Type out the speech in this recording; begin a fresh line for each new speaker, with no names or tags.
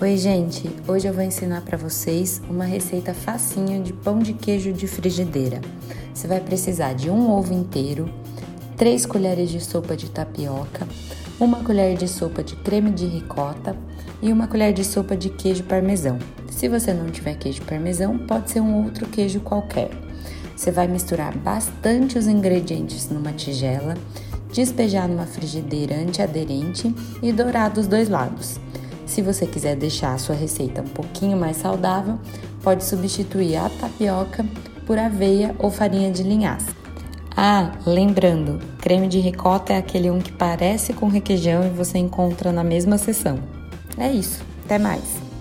Oi, gente! Hoje eu vou ensinar para vocês uma receita facinha de pão de queijo de frigideira. Você vai precisar de um ovo inteiro, 3 colheres de sopa de tapioca, uma colher de sopa de creme de ricota e uma colher de sopa de queijo parmesão. Se você não tiver queijo parmesão, pode ser um outro queijo qualquer. Você vai misturar bastante os ingredientes numa tigela, despejar numa frigideira antiaderente e dourar dos dois lados. Se você quiser deixar a sua receita um pouquinho mais saudável, pode substituir a tapioca por aveia ou farinha de linhaça. Ah, lembrando, creme de ricota é aquele um que parece com requeijão e você encontra na mesma seção. É isso, até mais!